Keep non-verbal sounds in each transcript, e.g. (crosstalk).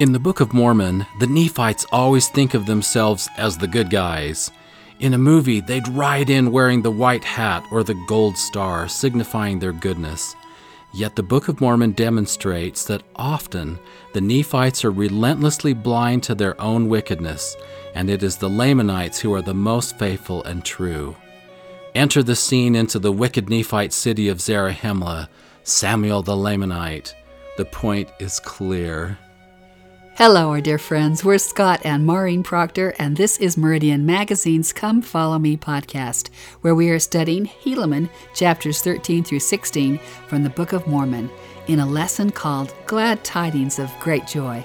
In the Book of Mormon, the Nephites always think of themselves as the good guys. In a movie, they'd ride in wearing the white hat or the gold star, signifying their goodness. Yet the Book of Mormon demonstrates that often the Nephites are relentlessly blind to their own wickedness, and it is the Lamanites who are the most faithful and true. Enter the scene into the wicked Nephite city of Zarahemla, Samuel the Lamanite. The point is clear. Hello, our dear friends. We're Scott and Maureen Proctor, and this is Meridian Magazine's Come Follow Me podcast, where we are studying Helaman chapters 13 through 16 from the Book of Mormon in a lesson called Glad Tidings of Great Joy.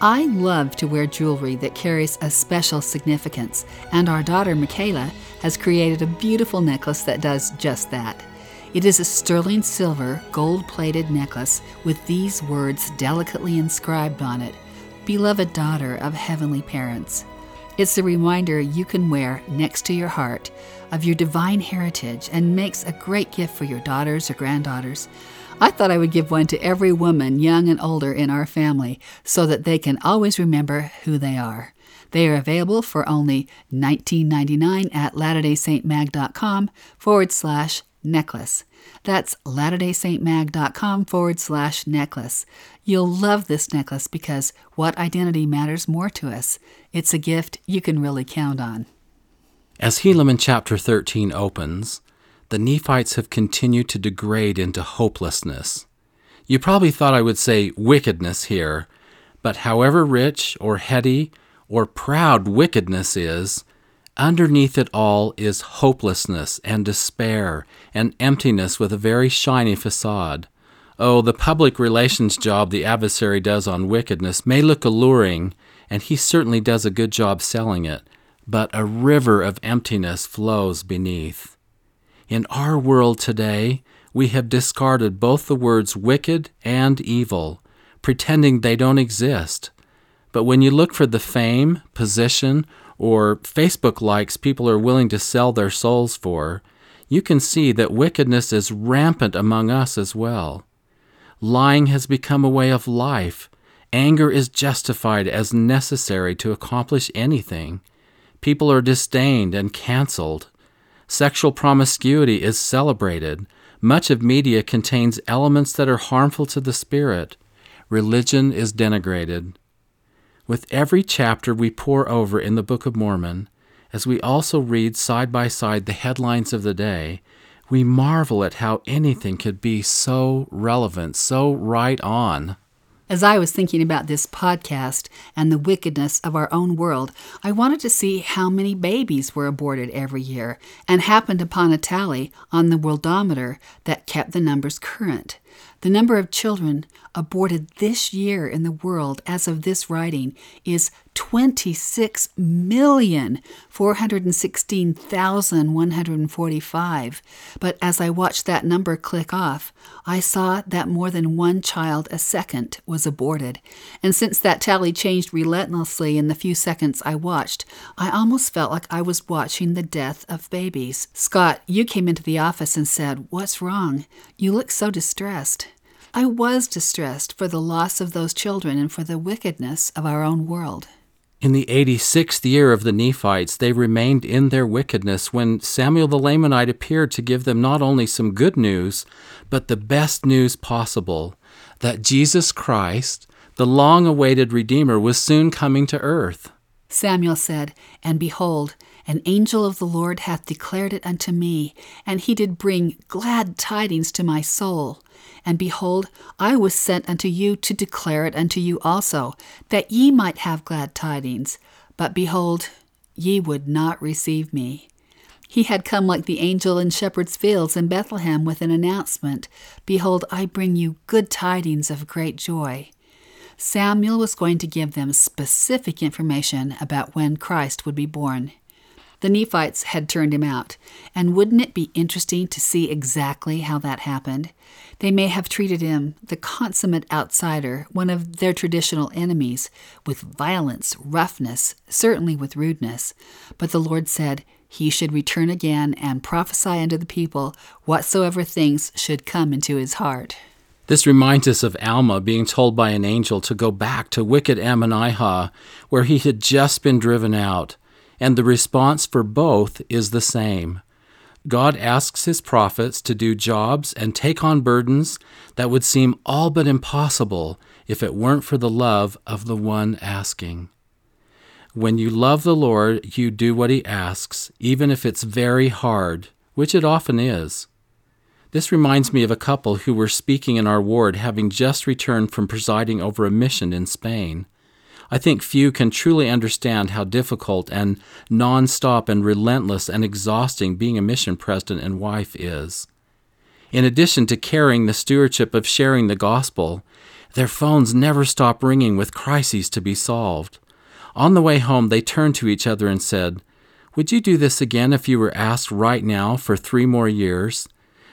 I love to wear jewelry that carries a special significance, and our daughter Michaela has created a beautiful necklace that does just that. It is a sterling silver, gold plated necklace with these words delicately inscribed on it beloved daughter of heavenly parents. It's a reminder you can wear next to your heart of your divine heritage and makes a great gift for your daughters or granddaughters. I thought I would give one to every woman, young and older, in our family so that they can always remember who they are. They are available for only $19.99 at latterdaysaintmag.com forward slash necklace. That's latterdaysaintmag.com forward slash necklace. You'll love this necklace because what identity matters more to us? It's a gift you can really count on. As Helaman chapter 13 opens, the Nephites have continued to degrade into hopelessness. You probably thought I would say wickedness here, but however rich or heady or proud wickedness is, Underneath it all is hopelessness and despair and emptiness with a very shiny facade. Oh, the public relations job the adversary does on wickedness may look alluring, and he certainly does a good job selling it, but a river of emptiness flows beneath. In our world today, we have discarded both the words wicked and evil, pretending they don't exist. But when you look for the fame, position, or Facebook likes people are willing to sell their souls for, you can see that wickedness is rampant among us as well. Lying has become a way of life. Anger is justified as necessary to accomplish anything. People are disdained and canceled. Sexual promiscuity is celebrated. Much of media contains elements that are harmful to the spirit. Religion is denigrated. With every chapter we pore over in the Book of Mormon, as we also read side by side the headlines of the day, we marvel at how anything could be so relevant, so right on. As I was thinking about this podcast and the wickedness of our own world, I wanted to see how many babies were aborted every year and happened upon a tally on the worldometer that kept the numbers current. The number of children aborted this year in the world as of this writing is 26,416,145. But as I watched that number click off, I saw that more than one child a second was aborted. And since that tally changed relentlessly in the few seconds I watched, I almost felt like I was watching the death of babies. Scott, you came into the office and said, What's wrong? You look so distressed. I was distressed for the loss of those children and for the wickedness of our own world. In the 86th year of the Nephites, they remained in their wickedness when Samuel the Lamanite appeared to give them not only some good news, but the best news possible that Jesus Christ, the long awaited Redeemer, was soon coming to earth. Samuel said, And behold, an angel of the Lord hath declared it unto me, and he did bring glad tidings to my soul. And behold, I was sent unto you to declare it unto you also, that ye might have glad tidings. But behold, ye would not receive me. He had come like the angel in shepherds' fields in Bethlehem with an announcement Behold, I bring you good tidings of great joy. Samuel was going to give them specific information about when Christ would be born. The Nephites had turned him out, and wouldn't it be interesting to see exactly how that happened? They may have treated him, the consummate outsider, one of their traditional enemies, with violence, roughness, certainly with rudeness. But the Lord said, He should return again and prophesy unto the people whatsoever things should come into his heart. This reminds us of Alma being told by an angel to go back to wicked Ammonihah, where he had just been driven out, and the response for both is the same. God asks his prophets to do jobs and take on burdens that would seem all but impossible if it weren't for the love of the one asking. When you love the Lord, you do what he asks, even if it's very hard, which it often is. This reminds me of a couple who were speaking in our ward having just returned from presiding over a mission in Spain. I think few can truly understand how difficult and non-stop and relentless and exhausting being a mission president and wife is. In addition to carrying the stewardship of sharing the gospel, their phones never stop ringing with crises to be solved. On the way home, they turned to each other and said, Would you do this again if you were asked right now for three more years?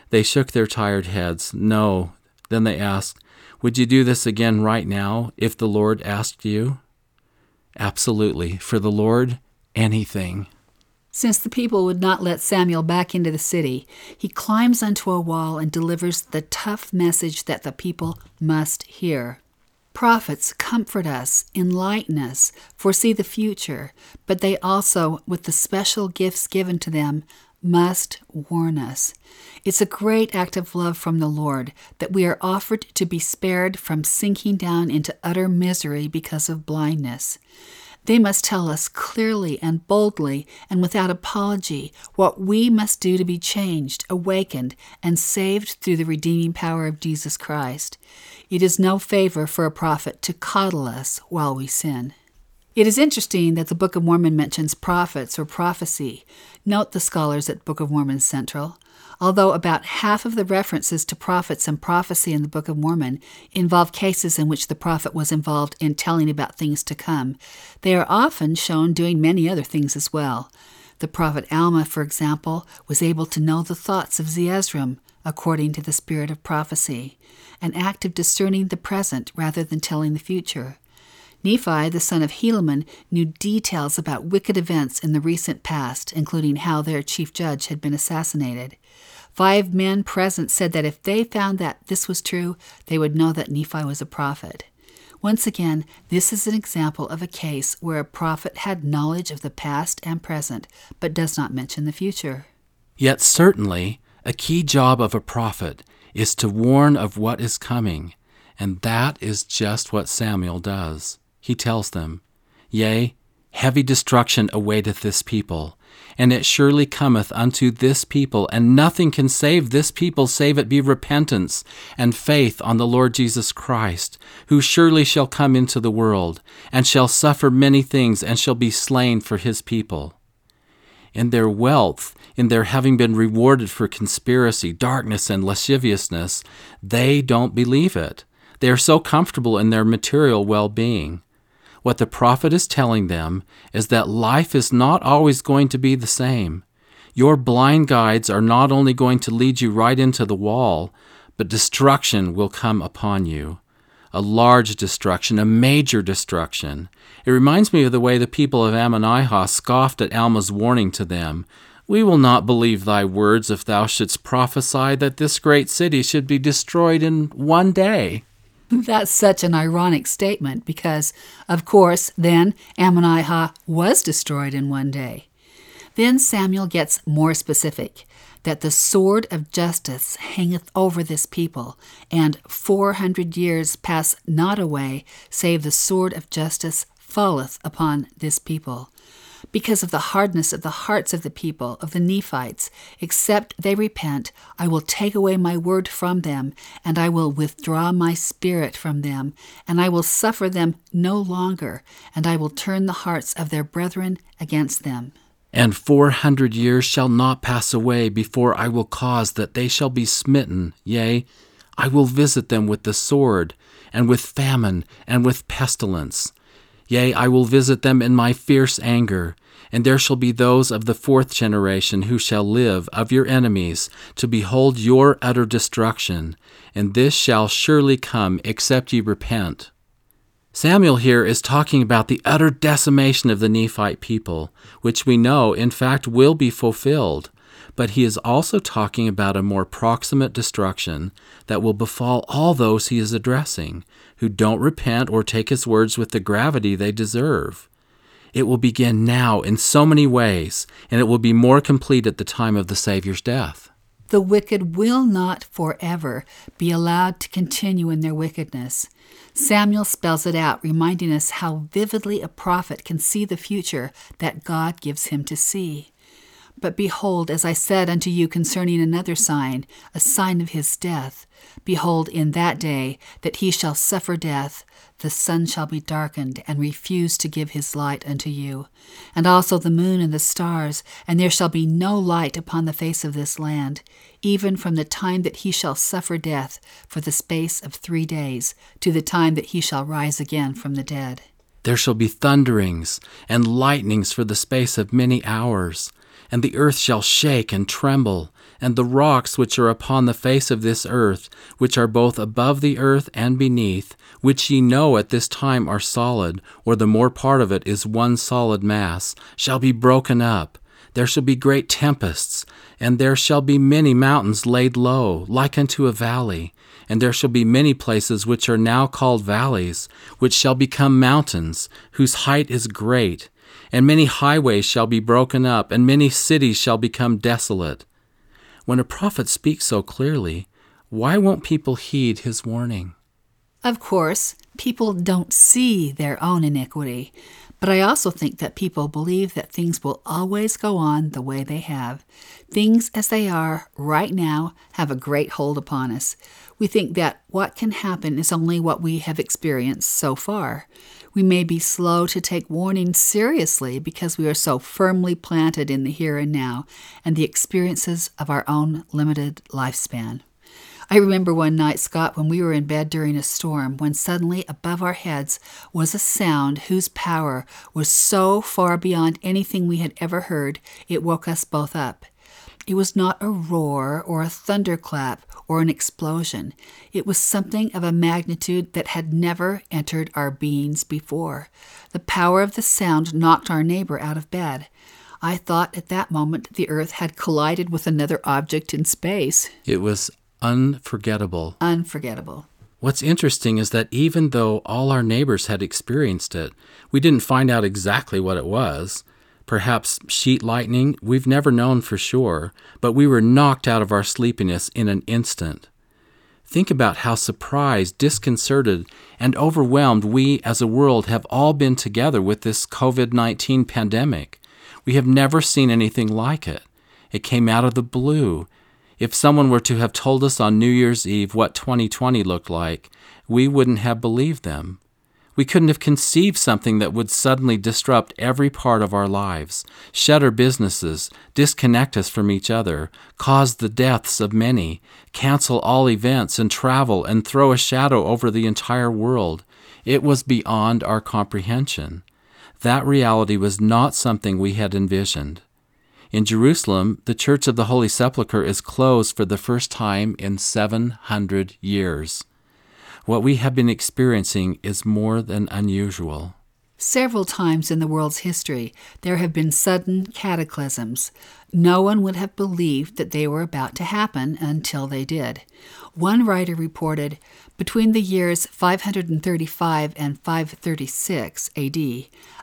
They shook their tired heads. No. Then they asked, Would you do this again right now if the Lord asked you? Absolutely. For the Lord, anything. Since the people would not let Samuel back into the city, he climbs onto a wall and delivers the tough message that the people must hear. Prophets comfort us, enlighten us, foresee the future, but they also, with the special gifts given to them, must warn us. It's a great act of love from the Lord that we are offered to be spared from sinking down into utter misery because of blindness. They must tell us clearly and boldly and without apology what we must do to be changed, awakened, and saved through the redeeming power of Jesus Christ. It is no favor for a prophet to coddle us while we sin. It is interesting that the Book of Mormon mentions prophets or prophecy. Note the scholars at Book of Mormon Central. Although about half of the references to prophets and prophecy in the Book of Mormon involve cases in which the prophet was involved in telling about things to come, they are often shown doing many other things as well. The prophet Alma, for example, was able to know the thoughts of Zeezrom, according to the spirit of prophecy, an act of discerning the present rather than telling the future. Nephi, the son of Helaman, knew details about wicked events in the recent past, including how their chief judge had been assassinated. Five men present said that if they found that this was true, they would know that Nephi was a prophet. Once again, this is an example of a case where a prophet had knowledge of the past and present, but does not mention the future. Yet, certainly, a key job of a prophet is to warn of what is coming, and that is just what Samuel does he tells them, Yea, heavy destruction awaiteth this people, and it surely cometh unto this people, and nothing can save this people save it be repentance and faith on the Lord Jesus Christ, who surely shall come into the world, and shall suffer many things, and shall be slain for his people. In their wealth, in their having been rewarded for conspiracy, darkness, and lasciviousness, they don't believe it. They are so comfortable in their material well being. What the prophet is telling them is that life is not always going to be the same. Your blind guides are not only going to lead you right into the wall, but destruction will come upon you. A large destruction, a major destruction. It reminds me of the way the people of Ammonihah scoffed at Alma's warning to them. We will not believe thy words if thou shouldst prophesy that this great city should be destroyed in one day. That's such an ironic statement because, of course, then Ammonihah was destroyed in one day. Then Samuel gets more specific that the sword of justice hangeth over this people, and four hundred years pass not away, save the sword of justice falleth upon this people because of the hardness of the hearts of the people, of the Nephites. Except they repent, I will take away my word from them, and I will withdraw my spirit from them, and I will suffer them no longer, and I will turn the hearts of their brethren against them. And four hundred years shall not pass away before I will cause that they shall be smitten, yea, I will visit them with the sword, and with famine, and with pestilence. Yea, I will visit them in my fierce anger, and there shall be those of the fourth generation who shall live of your enemies to behold your utter destruction, and this shall surely come except ye repent. Samuel here is talking about the utter decimation of the Nephite people, which we know, in fact, will be fulfilled. But he is also talking about a more proximate destruction that will befall all those he is addressing who don't repent or take his words with the gravity they deserve. It will begin now in so many ways, and it will be more complete at the time of the Savior's death. The wicked will not forever be allowed to continue in their wickedness. Samuel spells it out, reminding us how vividly a prophet can see the future that God gives him to see. But behold, as I said unto you concerning another sign, a sign of his death, behold, in that day that he shall suffer death, the sun shall be darkened, and refuse to give his light unto you, and also the moon and the stars, and there shall be no light upon the face of this land, even from the time that he shall suffer death for the space of three days, to the time that he shall rise again from the dead. There shall be thunderings and lightnings for the space of many hours and the earth shall shake and tremble, and the rocks which are upon the face of this earth, which are both above the earth and beneath, which ye know at this time are solid, or the more part of it is one solid mass, shall be broken up. There shall be great tempests, and there shall be many mountains laid low, like unto a valley. And there shall be many places which are now called valleys, which shall become mountains, whose height is great and many highways shall be broken up, and many cities shall become desolate. When a prophet speaks so clearly, why won't people heed his warning? Of course, people don't see their own iniquity, but I also think that people believe that things will always go on the way they have. Things as they are right now have a great hold upon us. We think that what can happen is only what we have experienced so far. We may be slow to take warning seriously because we are so firmly planted in the here and now and the experiences of our own limited lifespan. I remember one night, Scott, when we were in bed during a storm, when suddenly above our heads was a sound whose power was so far beyond anything we had ever heard, it woke us both up. It was not a roar or a thunderclap or an explosion. It was something of a magnitude that had never entered our beings before. The power of the sound knocked our neighbor out of bed. I thought at that moment the earth had collided with another object in space. It was unforgettable. Unforgettable. What's interesting is that even though all our neighbors had experienced it, we didn't find out exactly what it was perhaps sheet lightning, we've never known for sure, but we were knocked out of our sleepiness in an instant. Think about how surprised, disconcerted, and overwhelmed we as a world have all been together with this COVID 19 pandemic. We have never seen anything like it. It came out of the blue. If someone were to have told us on New Year's Eve what 2020 looked like, we wouldn't have believed them. We couldn't have conceived something that would suddenly disrupt every part of our lives, shutter businesses, disconnect us from each other, cause the deaths of many, cancel all events and travel, and throw a shadow over the entire world. It was beyond our comprehension. That reality was not something we had envisioned. In Jerusalem, the Church of the Holy Sepulchre is closed for the first time in 700 years. What we have been experiencing is more than unusual. Several times in the world's history, there have been sudden cataclysms. No one would have believed that they were about to happen until they did. One writer reported between the years 535 and 536 AD,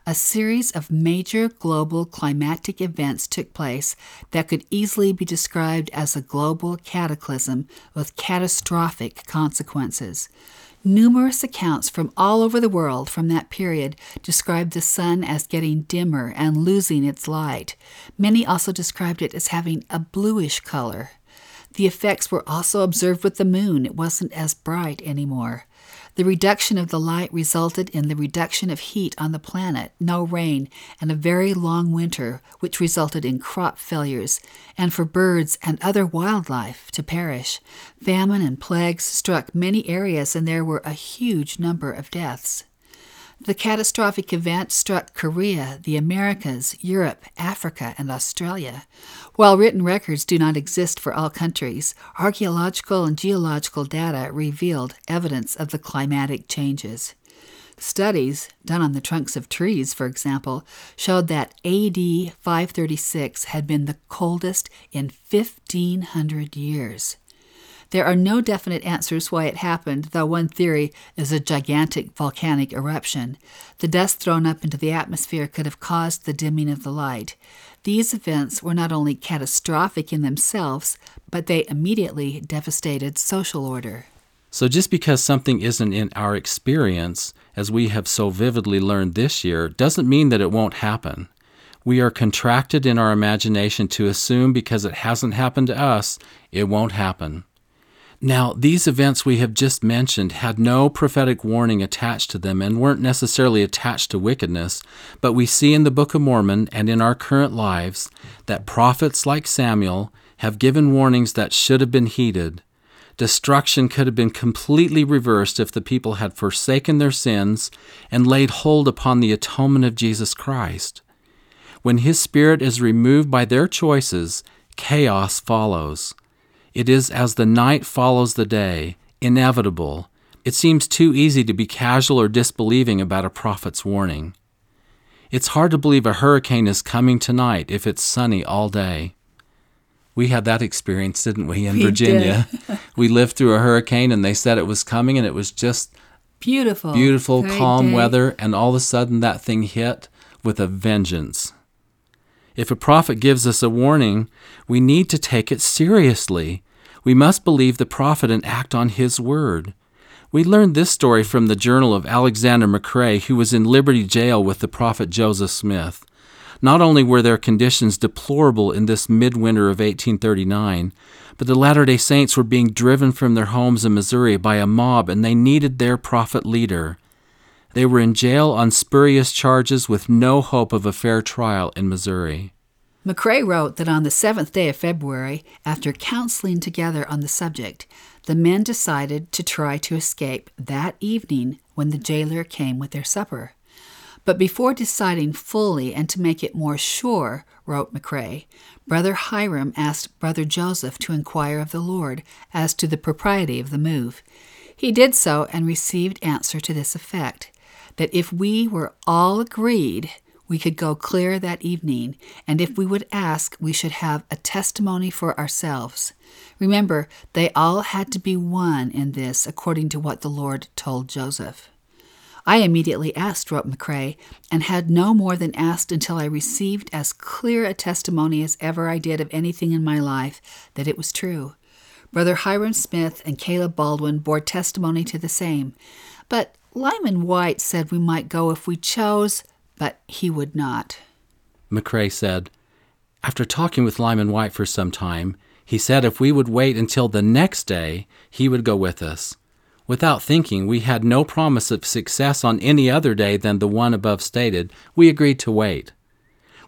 a series of major global climatic events took place that could easily be described as a global cataclysm with catastrophic consequences. Numerous accounts from all over the world from that period described the sun as getting dimmer and losing its light. Many also described it as having a bluish color. The effects were also observed with the moon. It wasn't as bright anymore. The reduction of the light resulted in the reduction of heat on the planet, no rain, and a very long winter, which resulted in crop failures, and for birds and other wildlife to perish. Famine and plagues struck many areas, and there were a huge number of deaths. The catastrophic event struck Korea, the Americas, Europe, Africa, and Australia. While written records do not exist for all countries, archaeological and geological data revealed evidence of the climatic changes. Studies done on the trunks of trees, for example, showed that AD 536 had been the coldest in 1500 years. There are no definite answers why it happened, though one theory is a gigantic volcanic eruption. The dust thrown up into the atmosphere could have caused the dimming of the light. These events were not only catastrophic in themselves, but they immediately devastated social order. So, just because something isn't in our experience, as we have so vividly learned this year, doesn't mean that it won't happen. We are contracted in our imagination to assume because it hasn't happened to us, it won't happen. Now, these events we have just mentioned had no prophetic warning attached to them and weren't necessarily attached to wickedness, but we see in the Book of Mormon and in our current lives that prophets like Samuel have given warnings that should have been heeded. Destruction could have been completely reversed if the people had forsaken their sins and laid hold upon the atonement of Jesus Christ. When His Spirit is removed by their choices, chaos follows. It is as the night follows the day, inevitable. It seems too easy to be casual or disbelieving about a prophet's warning. It's hard to believe a hurricane is coming tonight if it's sunny all day. We had that experience, didn't we, in We Virginia? (laughs) we lived through a hurricane and they said it was coming and it was just Beautiful. beautiful, Great calm day. weather, and all of a sudden that thing hit with a vengeance. If a prophet gives us a warning, we need to take it seriously. We must believe the prophet and act on his word. We learned this story from the journal of Alexander McRae, who was in Liberty Jail with the prophet Joseph Smith. Not only were their conditions deplorable in this midwinter of 1839, but the Latter day Saints were being driven from their homes in Missouri by a mob and they needed their prophet leader. They were in jail on spurious charges with no hope of a fair trial in Missouri. McRae wrote that on the seventh day of February, after counseling together on the subject, the men decided to try to escape that evening when the jailer came with their supper. But before deciding fully and to make it more sure, wrote McRae, Brother Hyrum asked Brother Joseph to inquire of the Lord as to the propriety of the move. He did so and received answer to this effect that if we were all agreed, we could go clear that evening, and if we would ask, we should have a testimony for ourselves. Remember, they all had to be one in this according to what the Lord told Joseph. I immediately asked, wrote McRae, and had no more than asked until I received as clear a testimony as ever I did of anything in my life that it was true. Brother Hyrum Smith and Caleb Baldwin bore testimony to the same. But Lyman Wight said we might go if we chose, but he would not. McRae said, After talking with Lyman Wight for some time, he said if we would wait until the next day, he would go with us. Without thinking, we had no promise of success on any other day than the one above stated. We agreed to wait.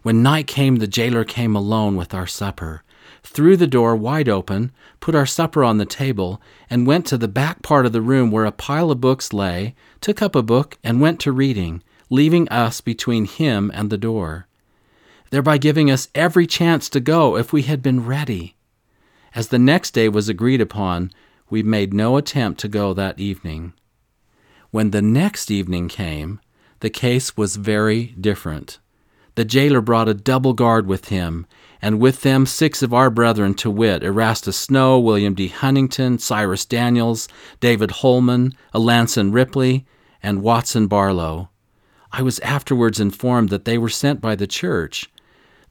When night came, the jailer came alone with our supper, threw the door wide open, put our supper on the table, and went to the back part of the room where a pile of books lay, took up a book, and went to reading, leaving us between him and the door, thereby giving us every chance to go if we had been ready. As the next day was agreed upon, we made no attempt to go that evening. When the next evening came, the case was very different. The jailer brought a double guard with him, and with them six of our brethren, to wit, Erastus Snow, William D. Huntington, Cyrus Daniels, David Holman, Alanson Ripley, and Watson Barlow. I was afterwards informed that they were sent by the church.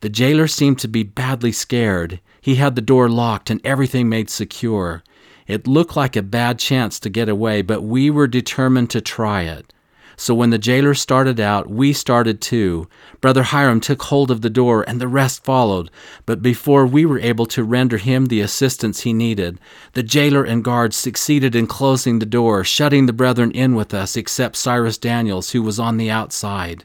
The jailer seemed to be badly scared. He had the door locked and everything made secure. It looked like a bad chance to get away, but we were determined to try it. So when the jailer started out, we started too. Brother Hyrum took hold of the door, and the rest followed. But before we were able to render him the assistance he needed, the jailer and guards succeeded in closing the door, shutting the brethren in with us, except Cyrus Daniels, who was on the outside.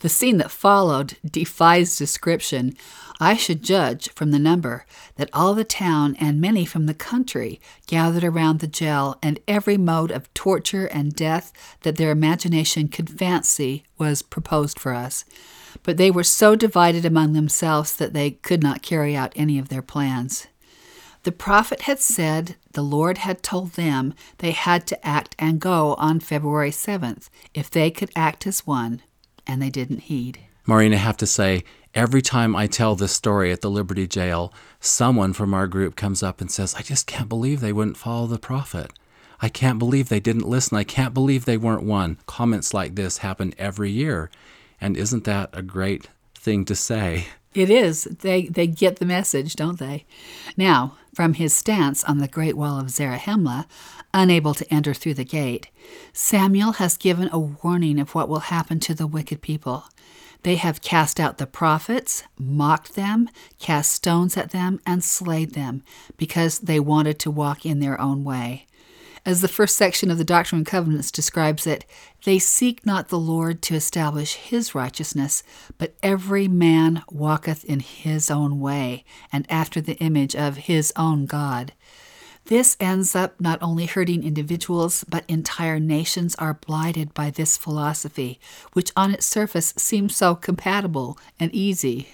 The scene that followed defies description. I should judge from the number that all the town and many from the country gathered around the jail, and every mode of torture and death that their imagination could fancy was proposed for us. But they were so divided among themselves that they could not carry out any of their plans. The prophet had said the Lord had told them they had to act and go on February 7th if they could act as one, and they didn't heed. Maureen, I have to say, every time I tell this story at the Liberty Jail, someone from our group comes up and says, I just can't believe they wouldn't follow the prophet. I can't believe they didn't listen. I can't believe they weren't one. Comments like this happen every year. And isn't that a great thing to say? It is. They, they get the message, don't they? Now, from his stance on the great wall of Zarahemla, unable to enter through the gate, Samuel has given a warning of what will happen to the wicked people. They have cast out the prophets, mocked them, cast stones at them, and slayed them, because they wanted to walk in their own way. As the first section of the Doctrine and Covenants describes it, they seek not the Lord to establish his righteousness, but every man walketh in his own way, and after the image of his own God. This ends up not only hurting individuals, but entire nations are blighted by this philosophy, which on its surface seems so compatible and easy.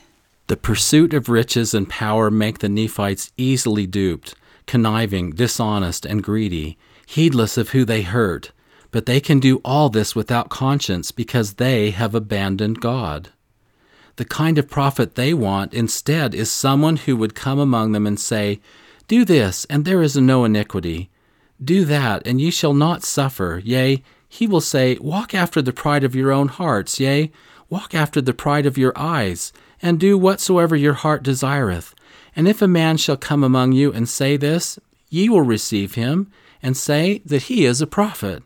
The pursuit of riches and power make the Nephites easily duped, conniving, dishonest, and greedy heedless of who they hurt, but they can do all this without conscience because they have abandoned God. The kind of prophet they want instead is someone who would come among them and say, Do this, and there is no iniquity. Do that, and ye shall not suffer. Yea, he will say, Walk after the pride of your own hearts, yea, walk after the pride of your eyes, and do whatsoever your heart desireth. And if a man shall come among you and say this, ye will receive him, and say that he is a prophet.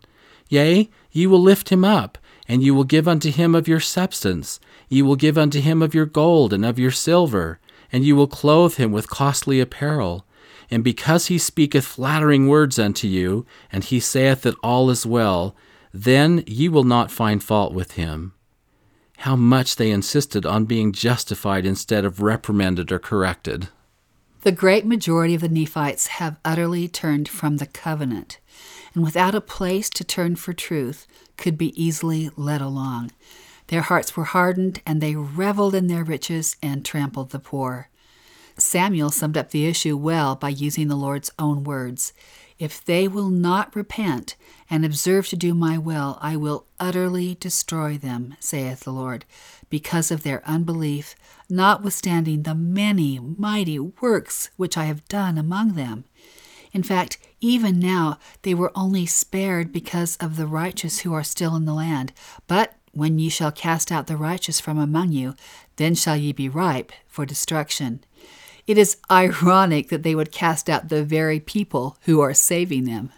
Yea, ye will lift him up, and ye will give unto him of your substance. Ye will give unto him of your gold and of your silver, and ye will clothe him with costly apparel. And because he speaketh flattering words unto you, and he saith that all is well, then ye will not find fault with him. How much they insisted on being justified instead of reprimanded or corrected. The great majority of the Nephites have utterly turned from the covenant, and without a place to turn for truth, could be easily led along. Their hearts were hardened, and they reveled in their riches and trampled the poor. Samuel summed up the issue well by using the Lord's own words If they will not repent and observe to do my will, I will utterly destroy them, saith the Lord because of their unbelief, notwithstanding the many mighty works which I have done among them. In fact, even now they were only spared because of the righteous who are still in the land. But when ye shall cast out the righteous from among you, then shall ye be ripe for destruction. It is ironic that they would cast out the very people who are saving them.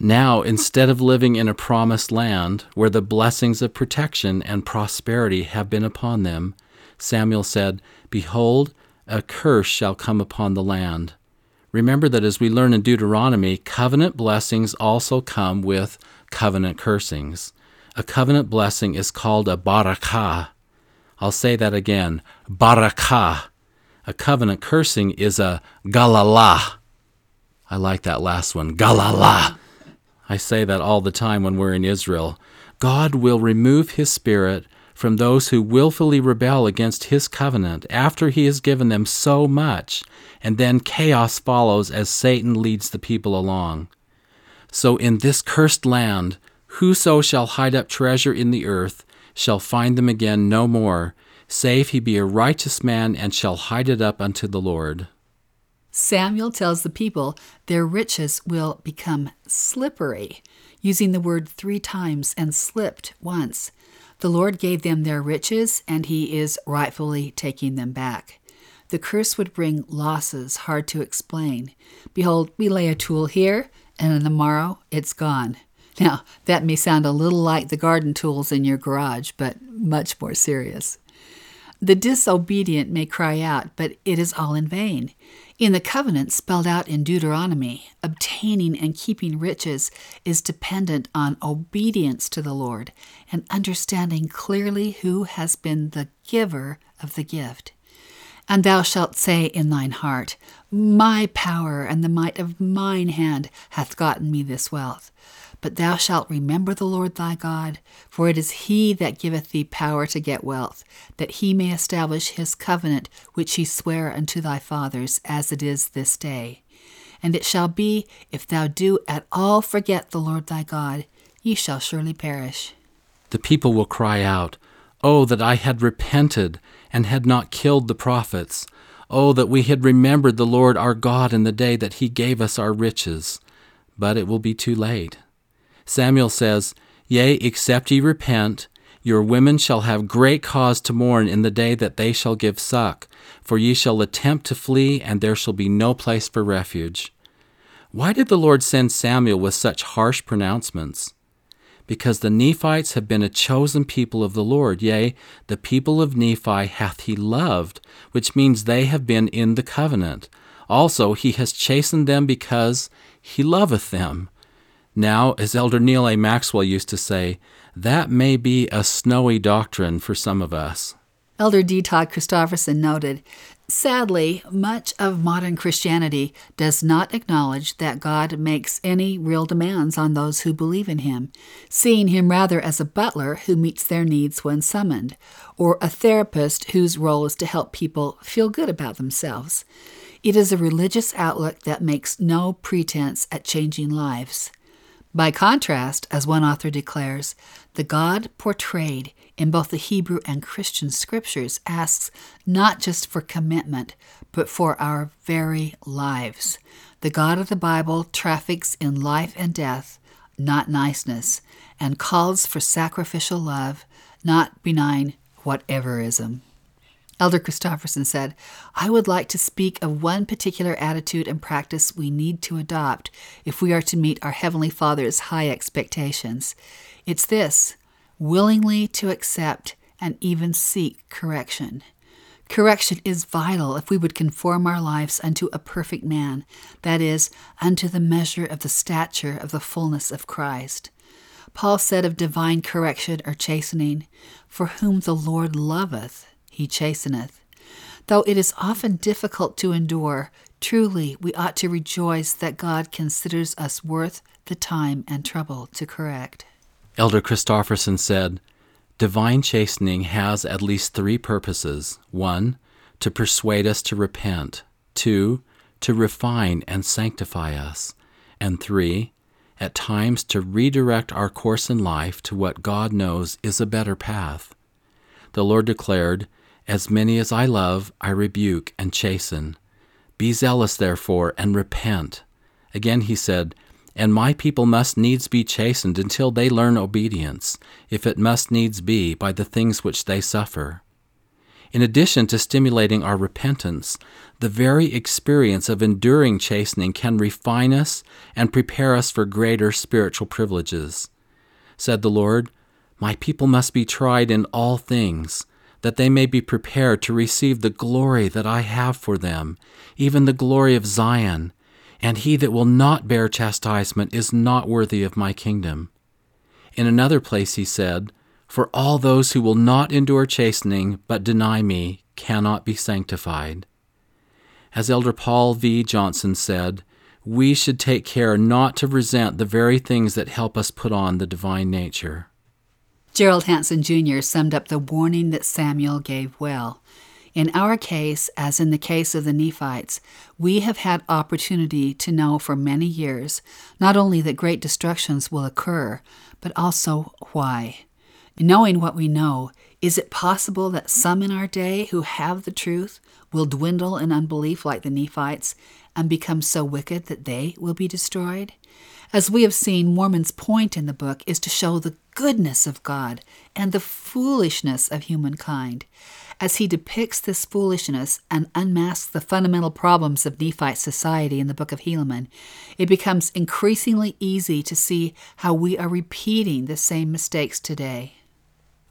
Now, instead of living in a promised land where the blessings of protection and prosperity have been upon them, Samuel said, Behold, a curse shall come upon the land. Remember that as we learn in Deuteronomy, covenant blessings also come with covenant cursings. A covenant blessing is called a barakah. I'll say that again barakah. A covenant cursing is a galala. I like that last one, galala. I say that all the time when we're in Israel. God will remove His Spirit from those who willfully rebel against His covenant after He has given them so much, and then chaos follows as Satan leads the people along. So in this cursed land, whoso shall hide up treasure in the earth shall find them again no more, save he be a righteous man and shall hide it up unto the Lord. Samuel tells the people their riches will become slippery, using the word three times and slipped once. The Lord gave them their riches, and He is rightfully taking them back. The curse would bring losses hard to explain. Behold, we lay a tool here, and on the morrow it's gone. Now, that may sound a little like the garden tools in your garage, but much more serious. The disobedient may cry out, but it is all in vain. In the covenant spelled out in Deuteronomy, obtaining and keeping riches is dependent on obedience to the Lord and understanding clearly who has been the giver of the gift. And thou shalt say in thine heart, My power and the might of mine hand hath gotten me this wealth. But thou shalt remember the Lord thy God, for it is he that giveth thee power to get wealth, that he may establish his covenant which he sware unto thy fathers, as it is this day. And it shall be, if thou do at all forget the Lord thy God, ye shall surely perish. The people will cry out, Oh, that I had repented and had not killed the prophets. Oh, that we had remembered the Lord our God in the day that he gave us our riches. But it will be too late. Samuel says, Yea, except ye repent, your women shall have great cause to mourn in the day that they shall give suck, for ye shall attempt to flee, and there shall be no place for refuge. Why did the Lord send Samuel with such harsh pronouncements? Because the Nephites have been a chosen people of the Lord, yea, the people of Nephi hath he loved, which means they have been in the covenant. Also, he has chastened them because he loveth them. Now, as Elder Neal A. Maxwell used to say, that may be a snowy doctrine for some of us. Elder D. Todd Christofferson noted Sadly, much of modern Christianity does not acknowledge that God makes any real demands on those who believe in Him, seeing Him rather as a butler who meets their needs when summoned, or a therapist whose role is to help people feel good about themselves. It is a religious outlook that makes no pretense at changing lives. By contrast, as one author declares, the God portrayed in both the Hebrew and Christian scriptures asks not just for commitment, but for our very lives. The God of the Bible traffics in life and death, not niceness, and calls for sacrificial love, not benign whateverism. Elder Christofferson said, I would like to speak of one particular attitude and practice we need to adopt if we are to meet our Heavenly Father's high expectations. It's this willingly to accept and even seek correction. Correction is vital if we would conform our lives unto a perfect man, that is, unto the measure of the stature of the fullness of Christ. Paul said of divine correction or chastening, For whom the Lord loveth, he chasteneth. Though it is often difficult to endure, truly we ought to rejoice that God considers us worth the time and trouble to correct. Elder Christofferson said, Divine chastening has at least three purposes. One, to persuade us to repent. Two, to refine and sanctify us. And three, at times to redirect our course in life to what God knows is a better path. The Lord declared, as many as I love, I rebuke and chasten. Be zealous, therefore, and repent. Again he said, And my people must needs be chastened until they learn obedience, if it must needs be, by the things which they suffer. In addition to stimulating our repentance, the very experience of enduring chastening can refine us and prepare us for greater spiritual privileges. Said the Lord, My people must be tried in all things that they may be prepared to receive the glory that I have for them, even the glory of Zion. And he that will not bear chastisement is not worthy of my kingdom. In another place he said, For all those who will not endure chastening, but deny me, cannot be sanctified. As Elder Paul V. Johnson said, we should take care not to resent the very things that help us put on the divine nature. Gerald Hansen Jr. summed up the warning that Samuel gave well. In our case, as in the case of the Nephites, we have had opportunity to know for many years not only that great destructions will occur, but also why. Knowing what we know, is it possible that some in our day who have the truth will dwindle in unbelief like the Nephites and become so wicked that they will be destroyed? As we have seen, Mormon's point in the book is to show the goodness of God and the foolishness of humankind. As he depicts this foolishness and unmasks the fundamental problems of Nephite society in the book of Helaman, it becomes increasingly easy to see how we are repeating the same mistakes today.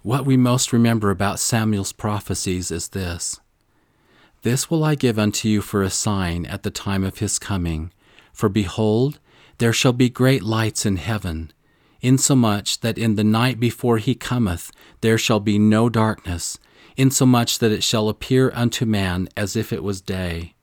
What we most remember about Samuel's prophecies is this This will I give unto you for a sign at the time of his coming. For behold, there shall be great lights in heaven, insomuch that in the night before he cometh there shall be no darkness, insomuch that it shall appear unto man as if it was day.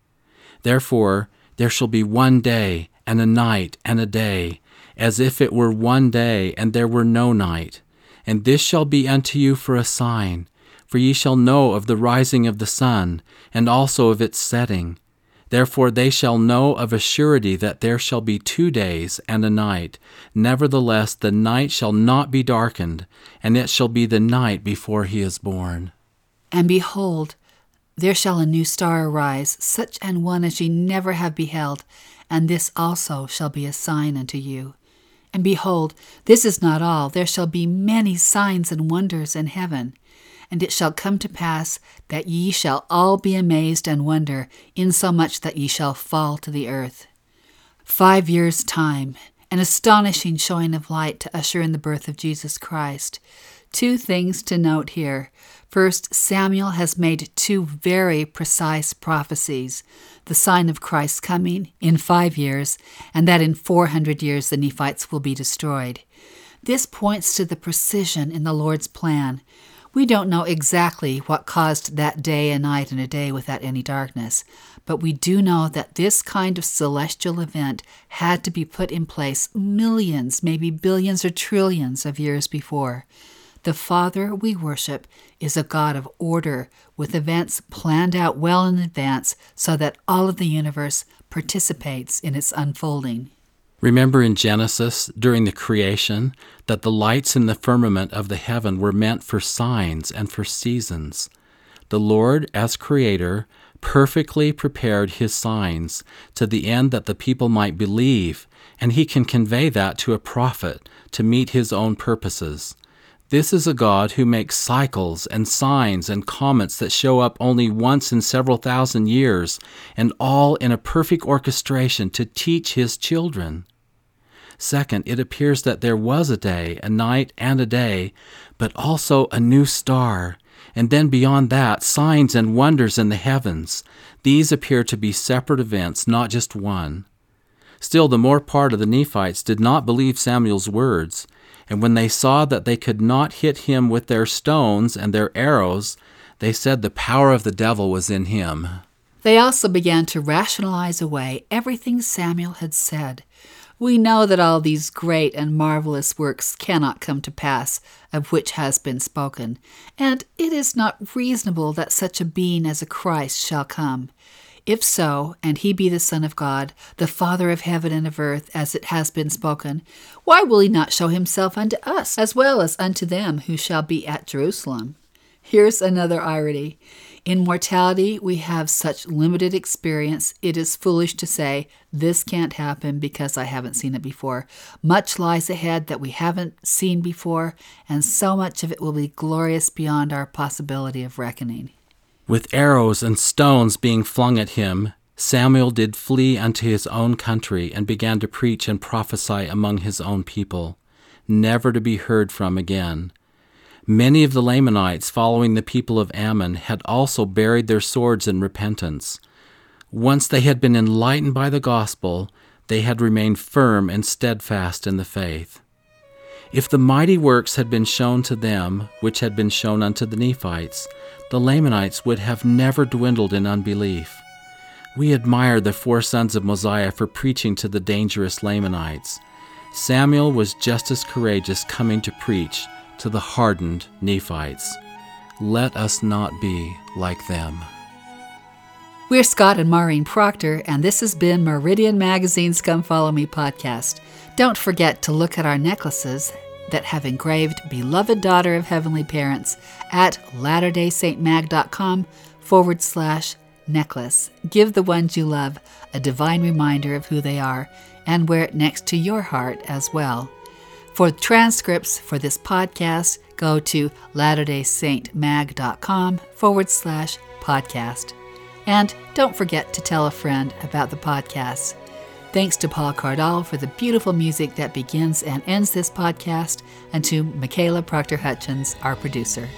Therefore there shall be one day, and a night, and a day, as if it were one day, and there were no night. And this shall be unto you for a sign, for ye shall know of the rising of the sun, and also of its setting Therefore they shall know of a surety that there shall be two days and a night. Nevertheless, the night shall not be darkened, and it shall be the night before he is born. And behold, there shall a new star arise, such an one as ye never have beheld, and this also shall be a sign unto you. And behold, this is not all, there shall be many signs and wonders in heaven. And it shall come to pass that ye shall all be amazed and wonder, insomuch that ye shall fall to the earth. Five years' time, an astonishing showing of light to usher in the birth of Jesus Christ. Two things to note here. First, Samuel has made two very precise prophecies the sign of Christ's coming in five years, and that in 400 years the Nephites will be destroyed. This points to the precision in the Lord's plan. We don't know exactly what caused that day and night and a day without any darkness, but we do know that this kind of celestial event had to be put in place millions, maybe billions or trillions of years before. The Father we worship is a God of order, with events planned out well in advance so that all of the universe participates in its unfolding. Remember in Genesis, during the creation, that the lights in the firmament of the heaven were meant for signs and for seasons. The Lord, as Creator, perfectly prepared His signs to the end that the people might believe, and He can convey that to a prophet to meet His own purposes. This is a God who makes cycles and signs and comets that show up only once in several thousand years, and all in a perfect orchestration to teach His children. Second, it appears that there was a day, a night, and a day, but also a new star. And then beyond that, signs and wonders in the heavens. These appear to be separate events, not just one. Still, the more part of the Nephites did not believe Samuel's words. And when they saw that they could not hit him with their stones and their arrows, they said the power of the devil was in him. They also began to rationalize away everything Samuel had said. We know that all these great and marvelous works cannot come to pass, of which has been spoken, and it is not reasonable that such a being as a Christ shall come. If so, and he be the Son of God, the Father of heaven and of earth, as it has been spoken, why will he not show himself unto us, as well as unto them who shall be at Jerusalem? Here's another irony. In mortality, we have such limited experience, it is foolish to say, This can't happen because I haven't seen it before. Much lies ahead that we haven't seen before, and so much of it will be glorious beyond our possibility of reckoning. With arrows and stones being flung at him, Samuel did flee unto his own country and began to preach and prophesy among his own people, never to be heard from again. Many of the Lamanites following the people of Ammon had also buried their swords in repentance. Once they had been enlightened by the gospel, they had remained firm and steadfast in the faith. If the mighty works had been shown to them, which had been shown unto the Nephites, the Lamanites would have never dwindled in unbelief. We admire the four sons of Mosiah for preaching to the dangerous Lamanites. Samuel was just as courageous coming to preach to the hardened Nephites. Let us not be like them. We're Scott and Maureen Proctor, and this has been Meridian Magazine's Come Follow Me podcast. Don't forget to look at our necklaces that have engraved Beloved Daughter of Heavenly Parents at latterdaysaintmag.com forward slash necklace. Give the ones you love a divine reminder of who they are and wear it next to your heart as well. For transcripts for this podcast, go to latterdaysaintmag.com forward slash podcast. And don't forget to tell a friend about the podcast. Thanks to Paul Cardall for the beautiful music that begins and ends this podcast, and to Michaela Proctor Hutchins, our producer.